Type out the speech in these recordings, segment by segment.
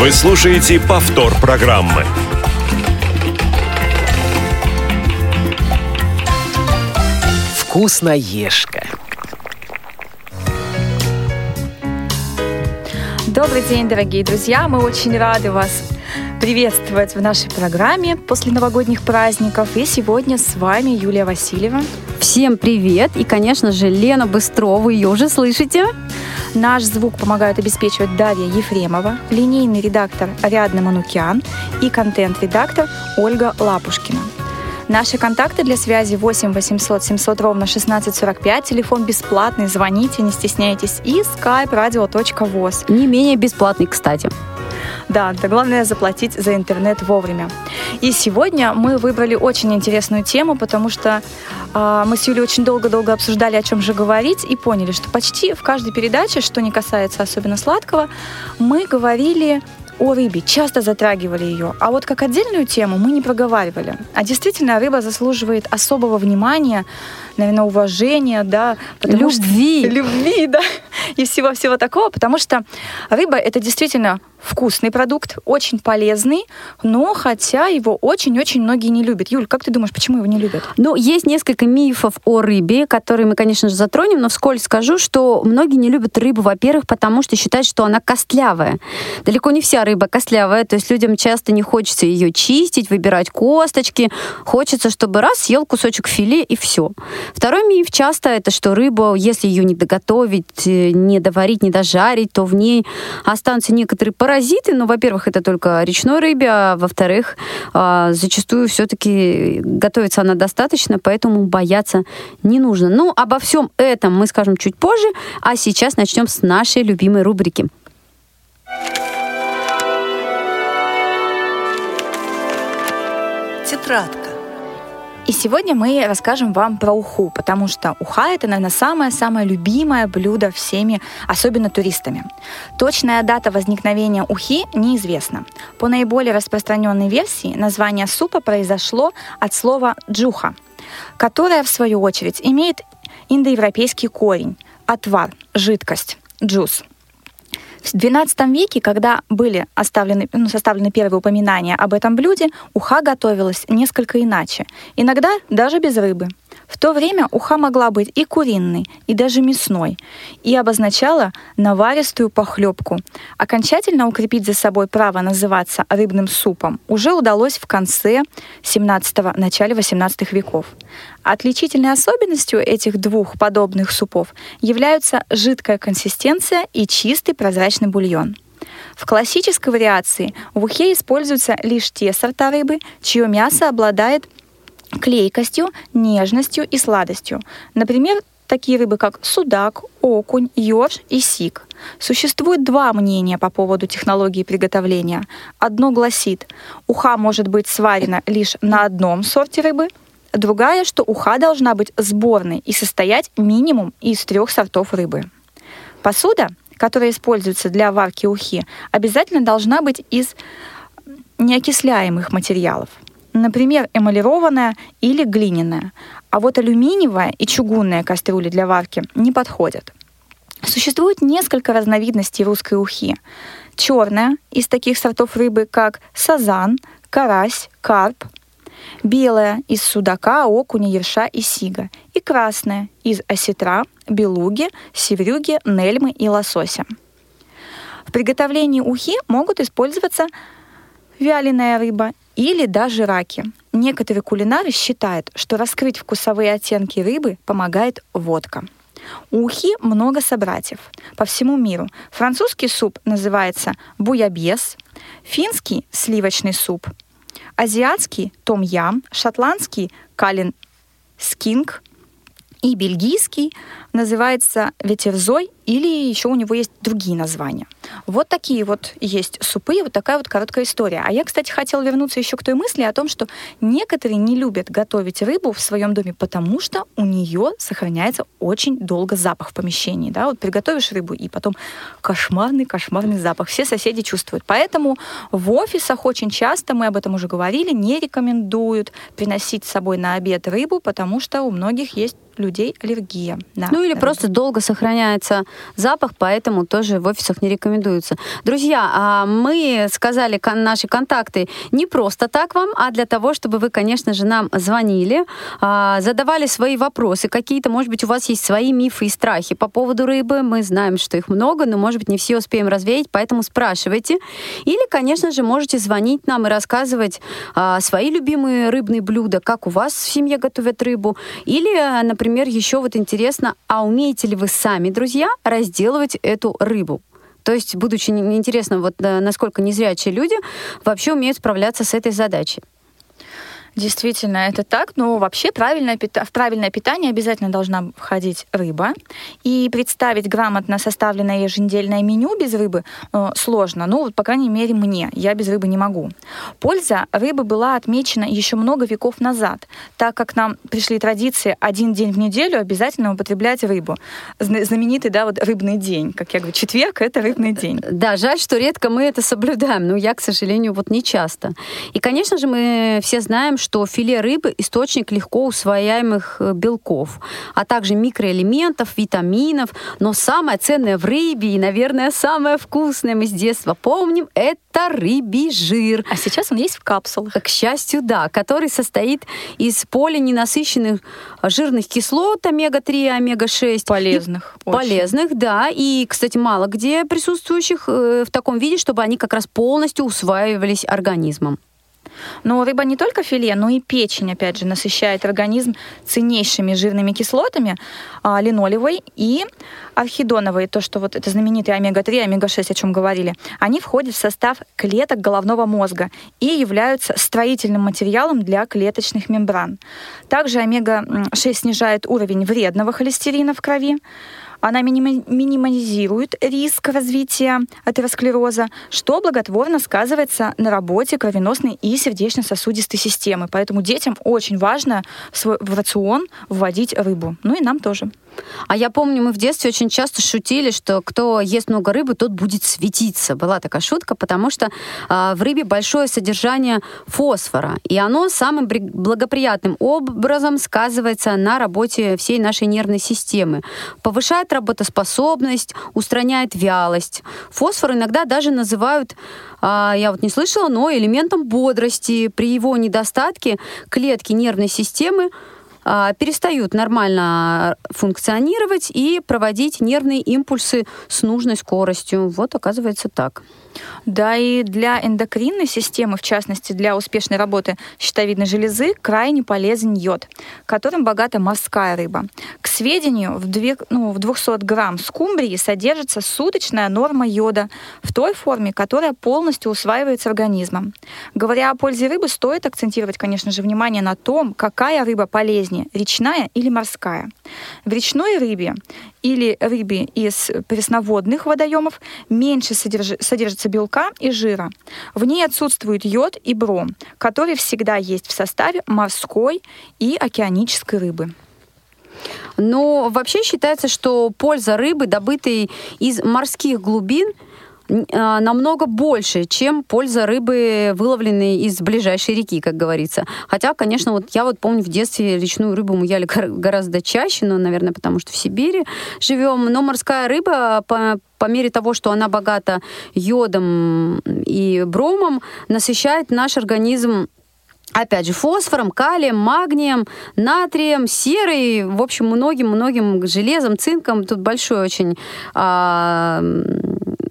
Вы слушаете повтор программы. Вкусноежка. Добрый день, дорогие друзья! Мы очень рады вас приветствовать в нашей программе после новогодних праздников. И сегодня с вами Юлия Васильева. Всем привет! И, конечно же, Лена Быстрова, вы ее уже слышите. Наш звук помогают обеспечивать Дарья Ефремова, линейный редактор Ариадна Манукян и контент-редактор Ольга Лапушкина. Наши контакты для связи 8 800 700 ровно 1645, телефон бесплатный, звоните, не стесняйтесь, и skype radio.voz. Не менее бесплатный, кстати. Да, да главное заплатить за интернет вовремя. И сегодня мы выбрали очень интересную тему, потому что э, мы с Юлей очень долго-долго обсуждали, о чем же говорить, и поняли, что почти в каждой передаче, что не касается особенно сладкого, мы говорили о рыбе, часто затрагивали ее, а вот как отдельную тему мы не проговаривали. А действительно, рыба заслуживает особого внимания, наверное, уважения, да, любви, что... любви, да, и всего-всего такого, потому что рыба это действительно вкусный продукт, очень полезный, но хотя его очень-очень многие не любят. Юль, как ты думаешь, почему его не любят? Ну, есть несколько мифов о рыбе, которые мы, конечно же, затронем, но вскользь скажу, что многие не любят рыбу, во-первых, потому что считают, что она костлявая. Далеко не вся рыба костлявая, то есть людям часто не хочется ее чистить, выбирать косточки, хочется, чтобы раз съел кусочек филе и все. Второй миф часто это, что рыба, если ее не доготовить, э, не доварить, не дожарить, то в ней останутся некоторые паразиты, но, во-первых, это только речной рыбе, а во-вторых, а, зачастую все-таки готовится она достаточно, поэтому бояться не нужно. Ну, обо всем этом мы скажем чуть позже, а сейчас начнем с нашей любимой рубрики. Тетрадка. И сегодня мы расскажем вам про уху, потому что уха — это, наверное, самое-самое любимое блюдо всеми, особенно туристами. Точная дата возникновения ухи неизвестна. По наиболее распространенной версии название супа произошло от слова «джуха», которое, в свою очередь, имеет индоевропейский корень — отвар, жидкость, джус — в XII веке, когда были оставлены, ну, составлены первые упоминания об этом блюде, уха готовилась несколько иначе, иногда даже без рыбы. В то время уха могла быть и куриной, и даже мясной, и обозначала наваристую похлебку. Окончательно укрепить за собой право называться рыбным супом уже удалось в конце 17 начале 18 веков. Отличительной особенностью этих двух подобных супов являются жидкая консистенция и чистый прозрачный бульон. В классической вариации в ухе используются лишь те сорта рыбы, чье мясо обладает клейкостью, нежностью и сладостью. Например, такие рыбы, как судак, окунь, ёрш и сик. Существует два мнения по поводу технологии приготовления. Одно гласит, уха может быть сварена лишь на одном сорте рыбы, другая, что уха должна быть сборной и состоять минимум из трех сортов рыбы. Посуда, которая используется для варки ухи, обязательно должна быть из неокисляемых материалов – например, эмалированная или глиняная. А вот алюминиевая и чугунная кастрюли для варки не подходят. Существует несколько разновидностей русской ухи. Черная из таких сортов рыбы, как сазан, карась, карп. Белая из судака, окуня, ерша и сига. И красная из осетра, белуги, севрюги, нельмы и лосося. В приготовлении ухи могут использоваться вяленая рыба или даже раки. Некоторые кулинары считают, что раскрыть вкусовые оттенки рыбы помогает водка. У ухи много собратьев по всему миру. Французский суп называется буябес, финский — сливочный суп, азиатский — том-ям, шотландский — калин скинг и бельгийский называется ветерзой или еще у него есть другие названия. Вот такие вот есть супы, вот такая вот короткая история. А я, кстати, хотела вернуться еще к той мысли о том, что некоторые не любят готовить рыбу в своем доме, потому что у нее сохраняется очень долго запах в помещении. Да? Вот приготовишь рыбу, и потом кошмарный-кошмарный запах. Все соседи чувствуют. Поэтому в офисах очень часто, мы об этом уже говорили, не рекомендуют приносить с собой на обед рыбу, потому что у многих есть людей аллергия. Да. Ну Ну или просто долго сохраняется запах, поэтому тоже в офисах не рекомендуется. Друзья, а мы сказали наши контакты не просто так вам, а для того, чтобы вы, конечно же, нам звонили, а, задавали свои вопросы, какие-то, может быть, у вас есть свои мифы и страхи по поводу рыбы. Мы знаем, что их много, но, может быть, не все успеем развеять, поэтому спрашивайте. Или, конечно же, можете звонить нам и рассказывать а, свои любимые рыбные блюда, как у вас в семье готовят рыбу. Или, например, еще вот интересно, а умеете ли вы сами, друзья, разделывать эту рыбу? То есть, будучи интересно, вот э, насколько незрячие люди вообще умеют справляться с этой задачей. Действительно, это так, но вообще правильное, в правильное питание обязательно должна входить рыба. И представить грамотно составленное еженедельное меню без рыбы э, сложно. Ну, вот, по крайней мере, мне. Я без рыбы не могу. Польза рыбы была отмечена еще много веков назад, так как нам пришли традиции один день в неделю обязательно употреблять рыбу. Знаменитый, да, вот рыбный день. Как я говорю, четверг — это рыбный день. Да, жаль, что редко мы это соблюдаем, но я, к сожалению, вот не часто. И, конечно же, мы все знаем, что филе рыбы – источник легко усвояемых э, белков, а также микроэлементов, витаминов. Но самое ценное в рыбе и, наверное, самое вкусное мы с детства помним – это рыбий жир. А сейчас он есть в капсулах. К счастью, да, который состоит из полиненасыщенных жирных кислот омега-3 и омега-6. Полезных. И, полезных, да. И, кстати, мало где присутствующих э, в таком виде, чтобы они как раз полностью усваивались организмом. Но рыба не только филе, но и печень, опять же, насыщает организм ценнейшими жирными кислотами, а, линолевой и архидоновой, то, что вот это знаменитые омега-3, омега-6, о чем говорили, они входят в состав клеток головного мозга и являются строительным материалом для клеточных мембран. Также омега-6 снижает уровень вредного холестерина в крови, она минимизирует риск развития атеросклероза, что благотворно сказывается на работе кровеносной и сердечно-сосудистой системы. Поэтому детям очень важно в, рацион вводить рыбу. Ну и нам тоже. А я помню, мы в детстве очень часто шутили, что кто ест много рыбы, тот будет светиться. Была такая шутка, потому что э, в рыбе большое содержание фосфора, и оно самым благоприятным образом сказывается на работе всей нашей нервной системы. Повышает работоспособность, устраняет вялость. Фосфор иногда даже называют а, я вот не слышала, но элементом бодрости. При его недостатке клетки нервной системы перестают нормально функционировать и проводить нервные импульсы с нужной скоростью. Вот оказывается так. Да, и для эндокринной системы, в частности для успешной работы щитовидной железы, крайне полезен йод, которым богата морская рыба. К сведению, в, 2, ну, в 200 грамм скумбрии содержится суточная норма йода в той форме, которая полностью усваивается организмом. Говоря о пользе рыбы, стоит акцентировать, конечно же, внимание на том, какая рыба полезнее, речная или морская. В речной рыбе или рыбе из пресноводных водоемов меньше содерж... содержится белка и жира. В ней отсутствует йод и бром, который всегда есть в составе морской и океанической рыбы. Но вообще считается, что польза рыбы, добытой из морских глубин, намного больше, чем польза рыбы, выловленной из ближайшей реки, как говорится. Хотя, конечно, вот я вот помню в детстве речную рыбу мы ели гораздо чаще, но, наверное, потому что в Сибири живем. Но морская рыба по, по мере того, что она богата йодом и бромом, насыщает наш организм опять же, фосфором, калием, магнием, натрием, серой, в общем, многим-многим железом, цинком. Тут большой очень а,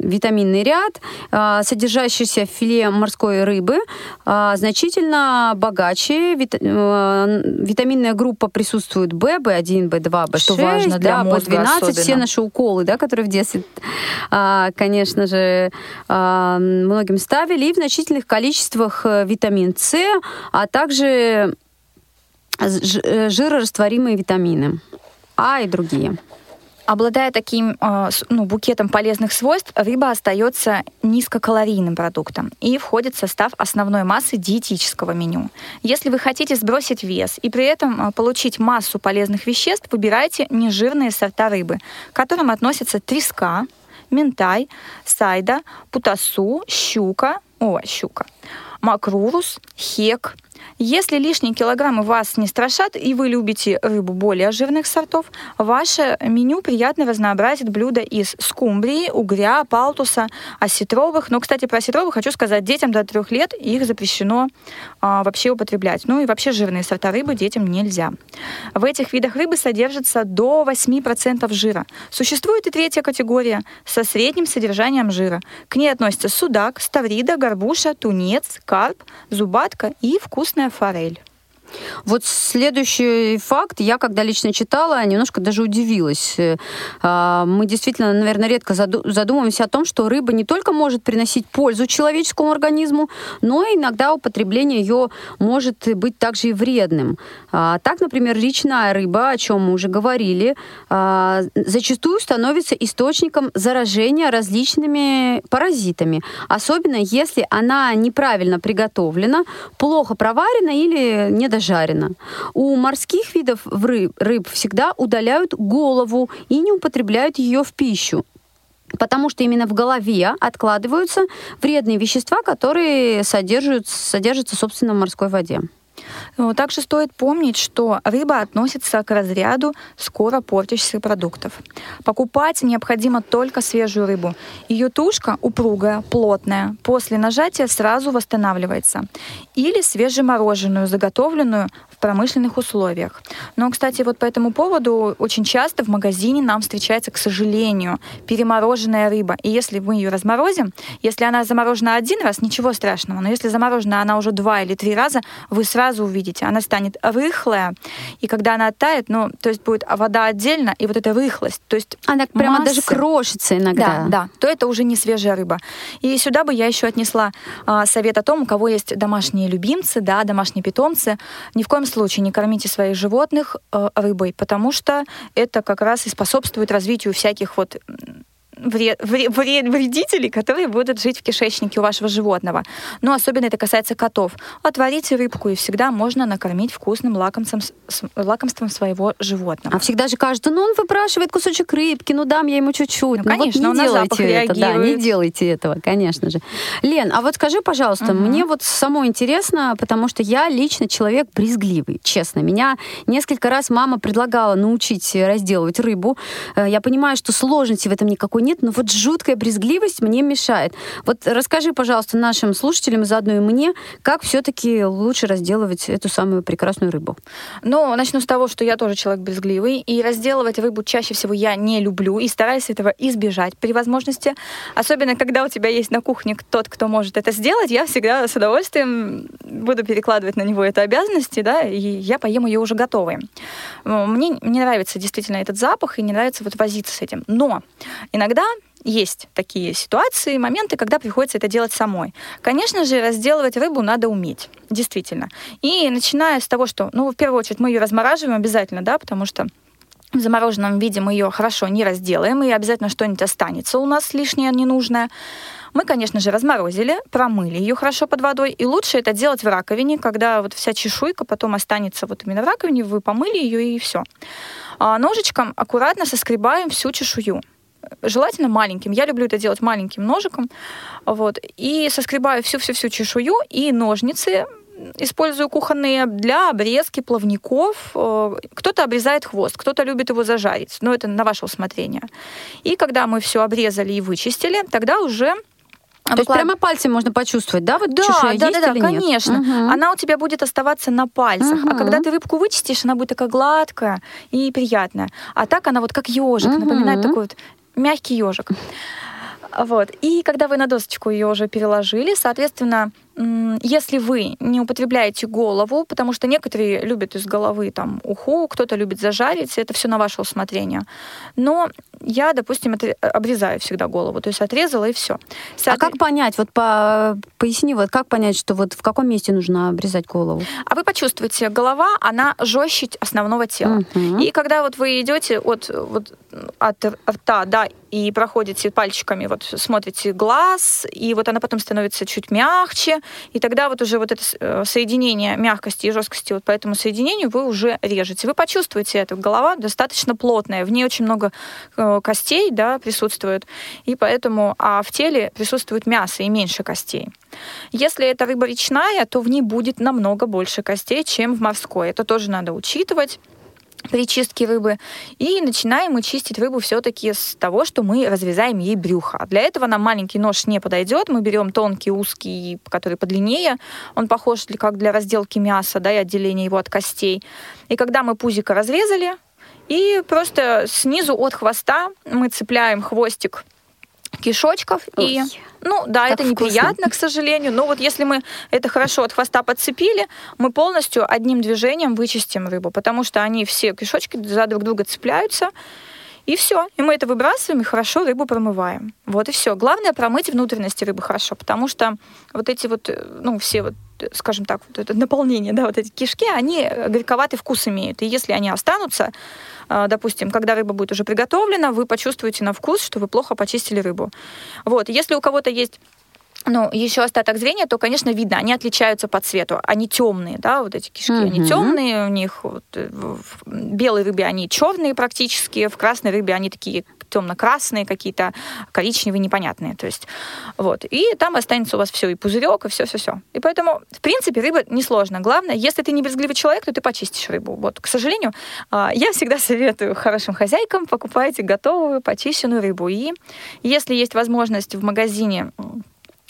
витаминный ряд, а, содержащийся в филе морской рыбы, а, значительно богаче. А, витаминная группа присутствует В, В1, В2, В6, Что важно для да, мозга В12, особенно. все наши уколы, да, которые в детстве, конечно же, многим ставили, и в значительных количествах э, витамин С, а также э, жирорастворимые витамины А и другие. Обладая таким э, ну, букетом полезных свойств, рыба остается низкокалорийным продуктом и входит в состав основной массы диетического меню. Если вы хотите сбросить вес и при этом э, получить массу полезных веществ, выбирайте нежирные сорта рыбы, к которым относятся треска, ментай, сайда, путасу, щука, о, щука, макрурус, хек, Если лишние килограммы вас не страшат, и вы любите рыбу более жирных сортов, ваше меню приятно разнообразит блюда из скумбрии, угря, палтуса, осетровых. Но, кстати, про осетровых хочу сказать, детям до трех лет их запрещено а, вообще употреблять. Ну и вообще жирные сорта рыбы детям нельзя. В этих видах рыбы содержится до 8% жира. Существует и третья категория со средним содержанием жира. К ней относятся судак, ставрида, горбуша, тунец, карп, зубатка и вкусная форель. Вот следующий факт, я когда лично читала, немножко даже удивилась. Э, а, мы действительно, наверное, редко задумываемся о том, что рыба не только может приносить пользу человеческому организму, но иногда употребление ее может быть также и вредным. А, так, например, речная рыба, о чем мы уже говорили, а, зачастую становится источником заражения различными паразитами, особенно если она неправильно приготовлена, плохо проварена или недостаточно жарено. У морских видов рыб, рыб всегда удаляют голову и не употребляют ее в пищу. Потому что именно в голове откладываются вредные вещества, которые содержат, содержатся, собственно, в морской воде. Также стоит помнить, что рыба относится к разряду скоро портящихся продуктов. Покупать необходимо только свежую рыбу. Ее тушка упругая, плотная, после нажатия сразу восстанавливается. Или свежемороженую, заготовленную в промышленных условиях. Но, кстати, вот по этому поводу очень часто в магазине нам встречается, к сожалению, перемороженная рыба. И если мы ее разморозим, если она заморожена один раз, ничего страшного. Но если заморожена она уже два или три раза, вы сразу увидите, она станет рыхлая. И когда она оттает, ну, то есть будет вода отдельно, и вот эта рыхлость. То есть она прямо массы, даже крошится иногда. Да, да, то это уже не свежая рыба. И сюда бы я еще отнесла а, совет о том, у кого есть домашние любимцы, да, домашние питомцы. Ни в коем случае не кормите своих животных э, рыбой, потому что это как раз и способствует развитию всяких вот вред, вред, вредителей, которые будут жить в кишечнике у вашего животного. Но особенно это касается котов. Отварите рыбку, и всегда можно накормить вкусным лакомством, лакомством своего животного. А всегда же кажется, ну он выпрашивает кусочек рыбки, ну дам я ему чуть-чуть. Ну, ну конечно, вот не делайте это, да, не делайте этого, конечно же. Лен, а вот скажи, пожалуйста, угу. мне вот самой интересно, потому что я лично человек брезгливый, честно. Меня несколько раз мама предлагала научить разделывать рыбу. Э, я понимаю, что сложности в этом никакой нет, но вот жуткая брезгливость мне мешает. Вот расскажи, пожалуйста, нашим слушателям, заодно и мне, как все-таки лучше разделывать эту самую прекрасную рыбу? Ну, начну с того, что я тоже человек брезгливый, и разделывать рыбу чаще всего я не люблю, и стараюсь этого избежать при возможности. Особенно, когда у тебя есть на кухне тот, кто может это сделать, я всегда с удовольствием буду перекладывать на него эту обязанность, да, и я поем ее уже готовой. Мне не нравится действительно этот запах, и не нравится вот возиться с этим. Но иногда иногда есть такие ситуации, моменты, когда приходится это делать самой. Конечно же, разделывать рыбу надо уметь, действительно. И начиная с того, что, ну, в первую очередь, мы ее размораживаем обязательно, да, потому что в замороженном виде мы ее хорошо не разделаем, и обязательно что-нибудь останется у нас лишнее, ненужное. Мы, конечно же, разморозили, промыли ее хорошо под водой, и лучше это делать в раковине, когда вот вся чешуйка потом останется вот именно в раковине, вы помыли ее и все. А ножичком аккуратно соскребаем всю чешую желательно маленьким. Я люблю это делать маленьким ножиком. Вот. И соскребаю всю-всю-всю чешую и ножницы использую кухонные для обрезки плавников. Э, кто-то обрезает хвост, кто-то любит его зажарить, но это на ваше усмотрение. И когда мы все обрезали и вычистили, тогда уже то есть прямо пальцем можно почувствовать, да, вот да, чешуя да, есть да, да, конечно. Угу. Она у тебя будет оставаться на пальцах, угу. а когда ты рыбку вычистишь, она будет такая гладкая и приятная. А так она вот как ежик, угу. напоминает такой вот мягкий ежик. Вот. И когда вы на досочку ее уже переложили, соответственно, если вы не употребляете голову, потому что некоторые любят из головы там уху, кто-то любит зажарить, это все на ваше усмотрение. Но я, допустим, обрезаю всегда голову, то есть отрезала и все. Соответ... А как понять, вот по... поясни, вот как понять, что вот в каком месте нужно обрезать голову? А вы почувствуете, голова, она жестче основного тела. Угу. И когда вот вы идете от, вот, от рта, да, и проходите пальчиками, вот смотрите глаз, и вот она потом становится чуть мягче, и тогда вот уже вот это э, соединение мягкости и жесткости вот по этому соединению вы уже режете. Вы почувствуете это. Голова достаточно плотная, в ней очень много э, костей да, присутствует, и поэтому, а в теле присутствует мясо и меньше костей. Если это рыба речная, то в ней будет намного больше костей, чем в морской. Это тоже надо учитывать при чистке рыбы. И начинаем мы чистить рыбу все-таки с того, что мы разрезаем ей брюхо. Для этого нам маленький нож не подойдет. Мы берем тонкий, узкий, который подлиннее. Он похож как для разделки мяса да, и отделения его от костей. И когда мы пузико разрезали, и просто снизу от хвоста мы цепляем хвостик кишочков. Ой. И, ну да, как это вкусно. неприятно, к сожалению. Но вот если мы это хорошо от хвоста подцепили, мы полностью одним движением вычистим рыбу, потому что они все кишочки за друг друга цепляются. И все. И мы это выбрасываем и хорошо рыбу промываем. Вот и все. Главное промыть внутренности рыбы хорошо, потому что вот эти вот, э, ну, все вот скажем так, вот это наполнение, да, вот эти кишки, они горьковатый вкус имеют. И если они останутся, а, допустим, когда рыба будет уже приготовлена, вы почувствуете на вкус, что вы плохо почистили рыбу. Вот. Если у кого-то есть ну, еще остаток зрения, то, конечно, видно, они отличаются по цвету. Они темные, да, вот эти кишки, mm-hmm. они темные, у них вот, э, в белой рыбе они черные практически, в красной рыбе они такие темно-красные какие-то, коричневые, непонятные. То есть, вот. И там останется у вас все, и пузырек, и все-все-все. И поэтому, в принципе, рыба несложно. Главное, если ты не брезгливый человек, то ты почистишь рыбу. Вот, к сожалению, а, я всегда советую хорошим хозяйкам покупайте готовую, почищенную рыбу. И если есть возможность в магазине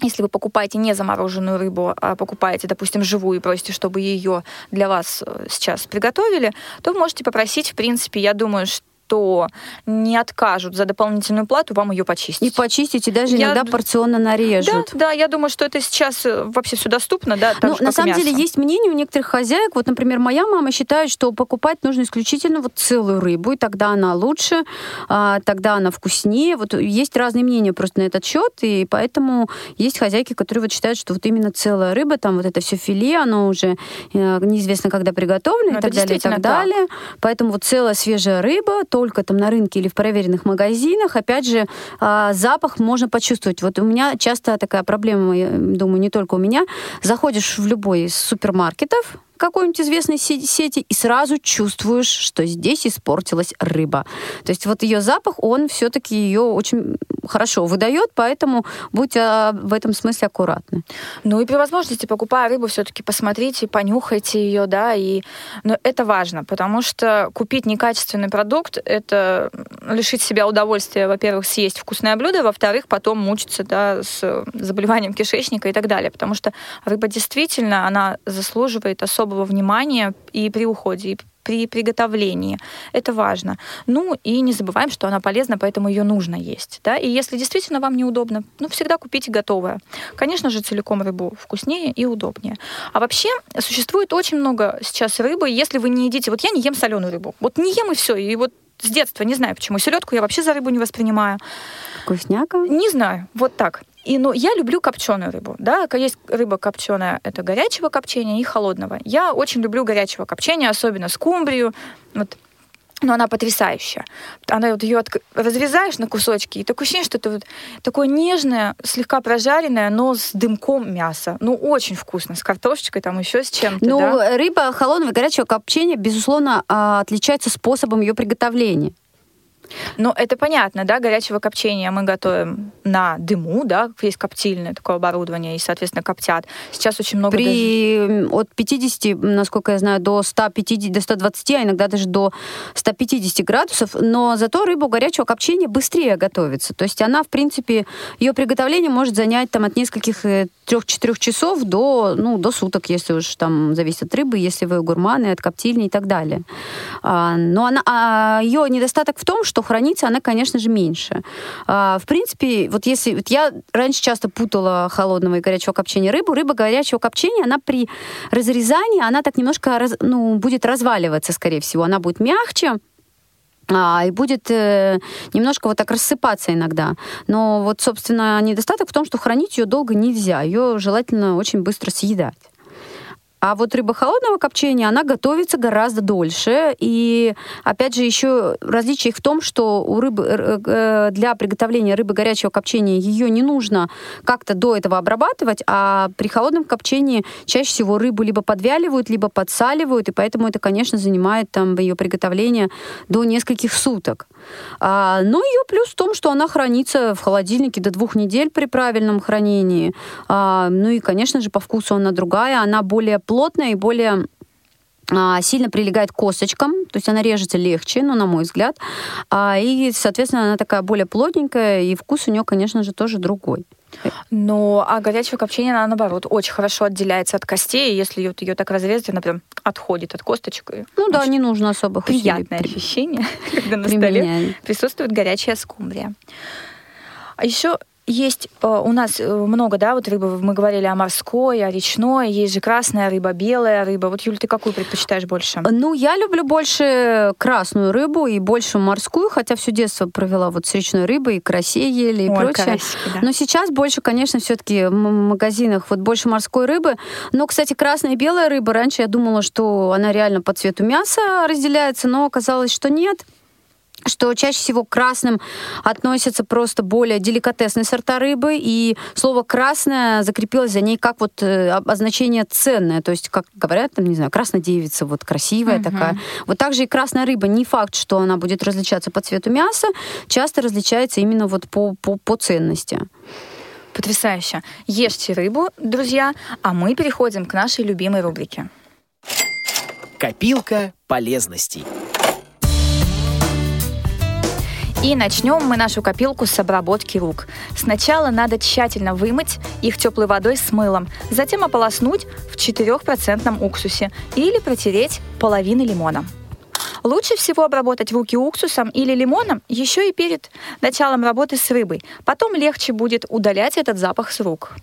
если вы покупаете не замороженную рыбу, а покупаете, допустим, живую и просите, чтобы ее для вас э, сейчас приготовили, то вы можете попросить, в принципе, я думаю, что что не откажут за дополнительную плату вам ее почистить. И почистить, и даже я... иногда порционно нарежут. Да, да, я думаю, что это сейчас э, вообще все доступно, да, так ну, На самом мясо. деле есть мнение у некоторых хозяек, вот, например, моя мама считает, что покупать нужно исключительно вот целую рыбу, и тогда она лучше, а, тогда она вкуснее. Вот есть разные мнения просто на этот счет, и поэтому есть хозяйки, которые вот считают, что вот именно целая рыба, там вот это все филе, оно уже э, неизвестно когда приготовлено, ну, и так далее, и так далее. Поэтому вот целая свежая рыба, то только там на рынке или в проверенных магазинах, опять же, а, запах можно почувствовать. Вот у меня часто такая проблема, я думаю, не только у меня. Заходишь в любой из супермаркетов, какой-нибудь известной сети и сразу чувствуешь, что здесь испортилась рыба. То есть вот ее запах, он все-таки ее очень хорошо выдает, поэтому будьте а, в этом смысле аккуратны. Ну и при возможности, покупая рыбу, все-таки посмотрите, понюхайте ее, да, и но это важно, потому что купить некачественный продукт — это лишить себя удовольствия, во-первых, съесть вкусное блюдо, во-вторых, потом мучиться, да, с заболеванием кишечника и так далее, потому что рыба действительно, она заслуживает особого внимания и при уходе, и при приготовлении. Это важно. Ну и не забываем, что она полезна, поэтому ее нужно есть. Да? И если действительно вам неудобно, ну всегда купите готовое. Конечно же, целиком рыбу вкуснее и удобнее. А вообще существует очень много сейчас рыбы. Если вы не едите, вот я не ем соленую рыбу, вот не ем и все, и вот с детства не знаю почему. Селедку я вообще за рыбу не воспринимаю. Вкусняка? Не знаю. Вот так. И, ну, я люблю копченую рыбу. Да, есть рыба копченая, это горячего копчения и холодного. Я очень люблю горячего копчения, особенно скумбрию. Вот но она потрясающая. Она вот ее от... разрезаешь на кусочки, и такое ощущение, что это вот такое нежное, слегка прожаренное, но с дымком мясо. Ну, очень вкусно, с картошечкой, там еще с чем-то. Ну, да? рыба холодного горячего копчения, безусловно, а, отличается способом ее приготовления. Ну, это понятно, да, горячего копчения мы готовим на дыму, да, есть коптильное такое оборудование, и, соответственно, коптят. Сейчас очень много... При даже... от 50, насколько я знаю, до 150, до 120, а иногда даже до 150 градусов, но зато рыбу горячего копчения быстрее готовится. То есть она, в принципе, ее приготовление может занять там от нескольких э, трех-четырех часов до, ну, до суток, если уж там зависит от рыбы, если вы гурманы, от коптильни и так далее. А, но она, а ее недостаток в том, что хранится она, конечно же, меньше. А, в принципе, вот если... Вот я раньше часто путала холодного и горячего копчения рыбу. Рыба горячего копчения, она при разрезании, она так немножко раз, ну, будет разваливаться, скорее всего. Она будет мягче, а, и будет э, немножко вот так рассыпаться иногда. Но вот, собственно, недостаток в том, что хранить ее долго нельзя. Ее желательно очень быстро съедать. А вот рыба холодного копчения, она готовится гораздо дольше. И, опять же, еще различие в том, что у рыбы э, э, для приготовления рыбы горячего копчения ее не нужно как-то до этого обрабатывать, а при холодном копчении чаще всего рыбу либо подвяливают, либо подсаливают, и поэтому это, конечно, занимает там ее приготовление до нескольких суток. А, но ее плюс в том, что она хранится в холодильнике до двух недель при правильном хранении. А, ну и, конечно же, по вкусу она другая, она более плотная и более а, сильно прилегает к косточкам, то есть она режется легче, ну, на мой взгляд. А, и, соответственно, она такая более плотненькая, и вкус у нее, конечно же, тоже другой. Но а горячее копчение, она, наоборот, очень хорошо отделяется от костей. Если ее, ее так разрезать, она прям отходит от косточек. Ну да, не нужно особых Приятное усилий. ощущение, когда на столе присутствует горячая скумбрия. А еще есть э, у нас э, много, да, вот рыбы, мы говорили о морской, о речной, есть же красная рыба, белая рыба. Вот, Юль, ты какую предпочитаешь больше? Ну, я люблю больше красную рыбу и больше морскую, хотя все детство провела вот с речной рыбой, и карасей ели и Ой, прочее. Карасики, да. Но сейчас больше, конечно, все-таки в магазинах вот больше морской рыбы. Но, кстати, красная и белая рыба, раньше я думала, что она реально по цвету мяса разделяется, но оказалось, что нет что чаще всего к красным относятся просто более деликатесные сорта рыбы, и слово «красное» закрепилось за ней как вот э, обозначение ценное, то есть, как говорят, там, не знаю, красная девица, вот красивая угу. такая. Вот также и красная рыба, не факт, что она будет различаться по цвету мяса, часто различается именно вот по, по, по ценности. Потрясающе. Ешьте рыбу, друзья, а мы переходим к нашей любимой рубрике. Копилка полезностей. И начнем мы нашу копилку с обработки рук. Сначала надо тщательно вымыть их теплой водой с мылом, затем ополоснуть в 4% уксусе или протереть половиной лимона. Лучше всего обработать руки уксусом или лимоном еще и перед началом работы с рыбой. Потом легче будет удалять этот запах с рук.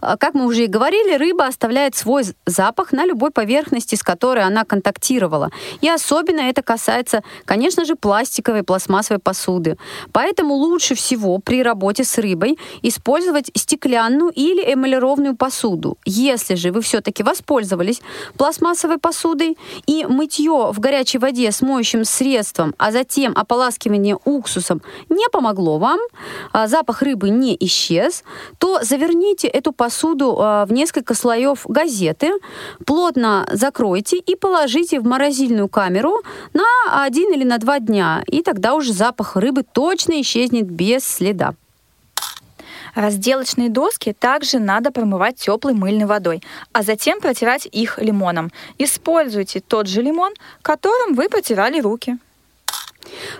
А, как мы уже и говорили, рыба оставляет свой запах на любой поверхности, с которой она контактировала. И особенно это касается, конечно же, пластиковой, пластмассовой посуды. Поэтому лучше всего при работе с рыбой использовать стеклянную или эмалированную посуду. Если же вы все-таки воспользовались пластмассовой посудой и мытье в горячей воде с моющим средством, а затем ополаскивание уксусом не помогло вам, а запах рыбы не исчез, то заверните эту посуду а, в несколько слоев газеты, плотно закройте и положите в морозильную камеру на один или на два дня. И тогда уже запах рыбы точно исчезнет без следа. Разделочные доски также надо промывать теплой мыльной водой, а затем протирать их лимоном. Используйте тот же лимон, которым вы протирали руки.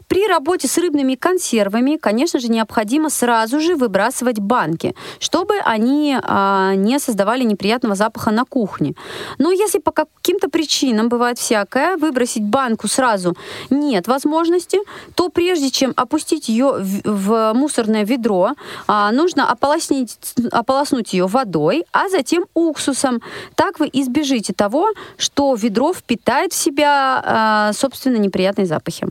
При работе с рыбными консервами, конечно же, необходимо сразу же выбрасывать банки, чтобы они а, не создавали неприятного запаха на кухне. Но если по каким-то причинам бывает всякое, выбросить банку сразу нет возможности, то прежде чем опустить ее в, в мусорное ведро, а, нужно ополоснить, ополоснуть ее водой, а затем уксусом. Так вы избежите того, что ведро впитает в себя, а, собственно, неприятные запахи.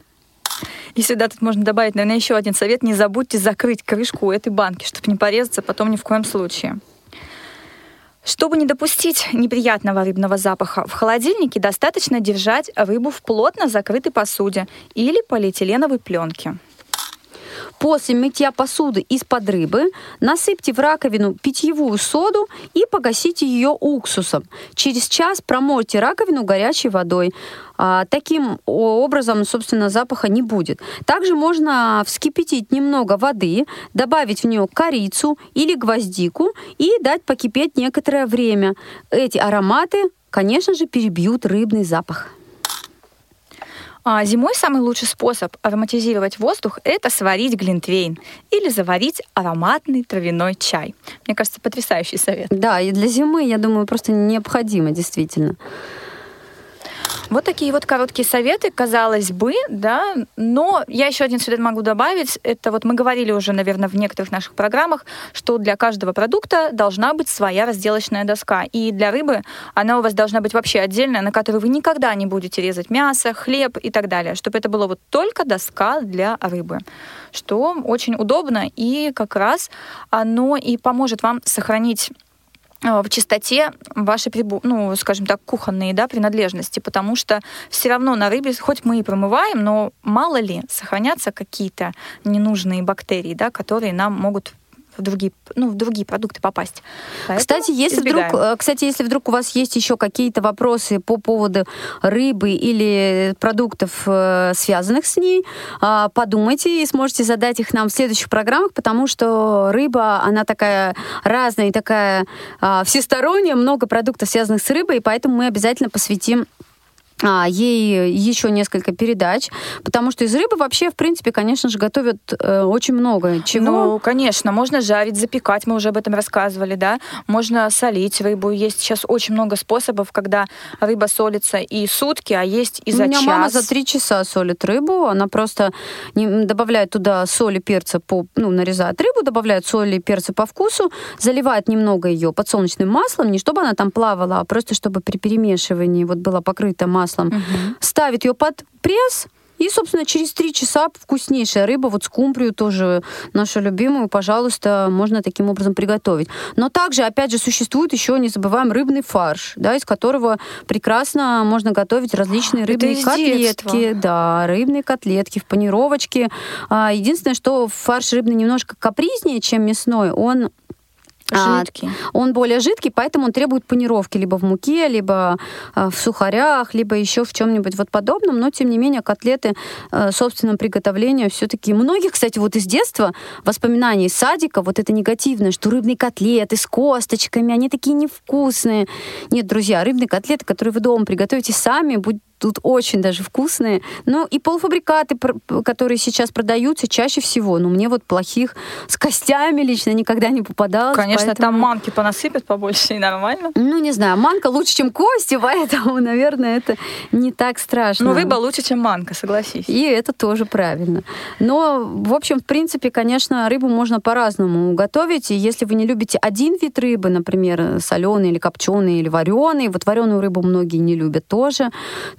И сюда тут можно добавить, наверное, еще один совет. Не забудьте закрыть крышку этой банки, чтобы не порезаться потом ни в коем случае. Чтобы не допустить неприятного рыбного запаха, в холодильнике достаточно держать рыбу в плотно закрытой посуде или полиэтиленовой пленке. После мытья посуды из-под рыбы насыпьте в раковину питьевую соду и погасите ее уксусом. Через час промойте раковину горячей водой. А, таким образом, собственно, запаха не будет. Также можно вскипятить немного воды, добавить в нее корицу или гвоздику и дать покипеть некоторое время. Эти ароматы, конечно же, перебьют рыбный запах. А зимой самый лучший способ ароматизировать воздух – это сварить глинтвейн или заварить ароматный травяной чай. Мне кажется, потрясающий совет. Да, и для зимы, я думаю, просто необходимо, действительно. Вот такие вот короткие советы, казалось бы, да, но я еще один совет могу добавить. Это вот мы говорили уже, наверное, в некоторых наших программах, что для каждого продукта должна быть своя разделочная доска. И для рыбы она у вас должна быть вообще отдельная, на которой вы никогда не будете резать мясо, хлеб и так далее, чтобы это было вот только доска для рыбы, что очень удобно и как раз оно и поможет вам сохранить в чистоте ваши, ну, скажем так, кухонные да, принадлежности, потому что все равно на рыбе, хоть мы и промываем, но мало ли сохранятся какие-то ненужные бактерии, да, которые нам могут в другие, ну, в другие продукты попасть. Поэтому кстати, если избегаем. вдруг, э, кстати, если вдруг у вас есть еще какие-то вопросы по поводу рыбы или продуктов, э, связанных с ней, а, подумайте и сможете задать их нам в следующих программах, потому что рыба, она такая разная и такая а, всесторонняя, много продуктов, связанных с рыбой, и поэтому мы обязательно посвятим а, ей еще несколько передач, потому что из рыбы вообще, в принципе, конечно же, готовят э, очень много чего. Ну, конечно, можно жарить, запекать, мы уже об этом рассказывали, да, можно солить рыбу, есть сейчас очень много способов, когда рыба солится и сутки, а есть и за У меня час. мама за три часа солит рыбу, она просто не, добавляет туда соли, перца, по, ну, нарезает рыбу, добавляет соли, перца по вкусу, заливает немного ее подсолнечным маслом, не чтобы она там плавала, а просто чтобы при перемешивании вот была покрыта маслом маслом, угу. ставит ее под пресс, и, собственно, через три часа вкуснейшая рыба, вот скумбрию тоже нашу любимую, пожалуйста, можно таким образом приготовить. Но также, опять же, существует еще, не забываем, рыбный фарш, да, из которого прекрасно можно готовить различные рыбные котлетки. Детства. Да, рыбные котлетки в панировочке. А, единственное, что фарш рыбный немножко капризнее, чем мясной, он жидкий. А, он более жидкий, поэтому он требует панировки либо в муке, либо а, в сухарях, либо еще в чем-нибудь вот подобном. Но, тем не менее, котлеты а, собственного приготовления все-таки... Многих, кстати, вот из детства воспоминаний из садика, вот это негативное, что рыбные котлеты с косточками, они такие невкусные. Нет, друзья, рыбные котлеты, которые вы дома приготовите сами, будут тут очень даже вкусные. Ну и полуфабрикаты, которые сейчас продаются, чаще всего, ну мне вот плохих с костями лично никогда не попадалось. Конечно, поэтому... там манки понасыпят побольше и нормально. Ну не знаю, манка лучше, чем кости, поэтому, наверное, это не так страшно. Ну рыба лучше, чем манка, согласись. И это тоже правильно. Но, в общем, в принципе, конечно, рыбу можно по-разному готовить. И если вы не любите один вид рыбы, например, соленый или копченый или вареный, вот вареную рыбу многие не любят тоже,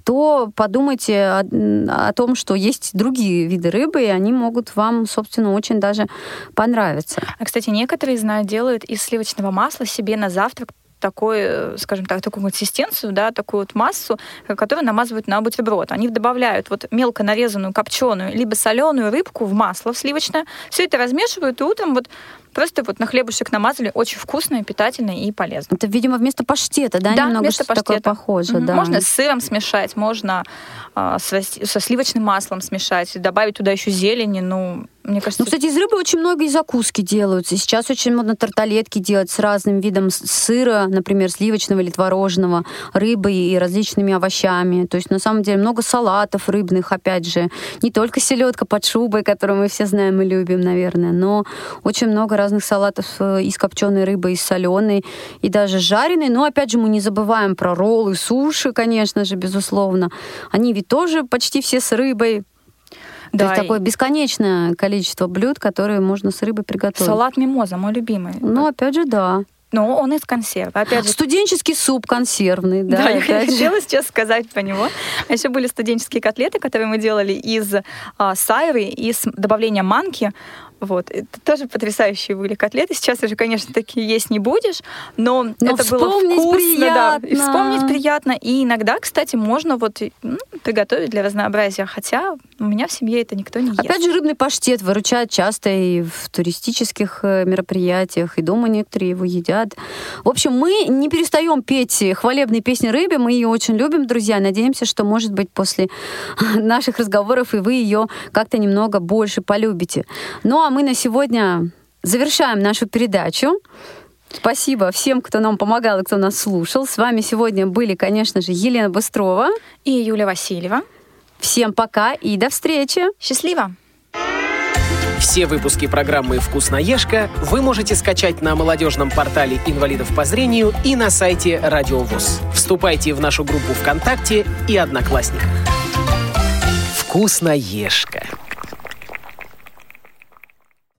то то подумайте о, о том, что есть другие виды рыбы, и они могут вам, собственно, очень даже понравиться. А, кстати, некоторые, знаю, делают из сливочного масла себе на завтрак такой, э, скажем так, такую консистенцию, да, такую вот массу, которую намазывают на бутерброд. Они добавляют вот мелко нарезанную копченую либо соленую рыбку в масло в сливочное, все это размешивают, и утром вот Просто вот на хлебушек намазали, очень вкусно, питательно и полезно. Это, видимо, вместо паштета, да? Да, Немного вместо паштета. такое похоже, mm-hmm. да. Можно с сыром смешать, можно а, со, со сливочным маслом смешать, добавить туда еще зелени, ну, мне кажется... Ну, кстати, из рыбы очень много и закуски делаются. Сейчас очень модно тарталетки делать с разным видом сыра, например, сливочного или творожного, рыбой и различными овощами. То есть, на самом деле, много салатов рыбных, опять же. Не только селедка под шубой, которую мы все знаем и любим, наверное, но очень много разных салатов э, из копченой рыбы, из соленой, и даже жареной. Но, опять же, мы не забываем про роллы, суши, конечно же, безусловно. Они ведь тоже почти все с рыбой, да, То есть такое бесконечное количество блюд, которые можно с рыбой приготовить. Салат мимоза, мой любимый. Ну, опять же, да. Но он из консерв. Опять же... Студенческий суп консервный, да. Да, я хотела сейчас сказать про него. А еще были студенческие котлеты, которые мы делали из а, сайры и с добавлением манки. Вот. Это тоже потрясающие были котлеты. Сейчас уже, конечно, такие есть не будешь, но, но это было вкусно. Приятно. Да. И вспомнить приятно. И иногда, кстати, можно вот ну, приготовить для разнообразия. Хотя у меня в семье это никто не ест. Опять же, рыбный паштет выручает часто и в туристических э, мероприятиях, и дома некоторые его едят. В общем, мы не перестаем петь хвалебные песни рыбе. Мы ее очень любим, друзья. Надеемся, что, может быть, после наших разговоров и вы ее как-то немного больше полюбите. Ну, а мы на сегодня завершаем нашу передачу. Спасибо всем, кто нам помогал и кто нас слушал. С вами сегодня были, конечно же, Елена Быстрова и Юлия Васильева. Всем пока и до встречи. Счастливо! Все выпуски программы «Вкусноежка» вы можете скачать на молодежном портале инвалидов по зрению и на сайте Радио ВОЗ. Вступайте в нашу группу ВКонтакте и Одноклассниках. «Вкусноежка»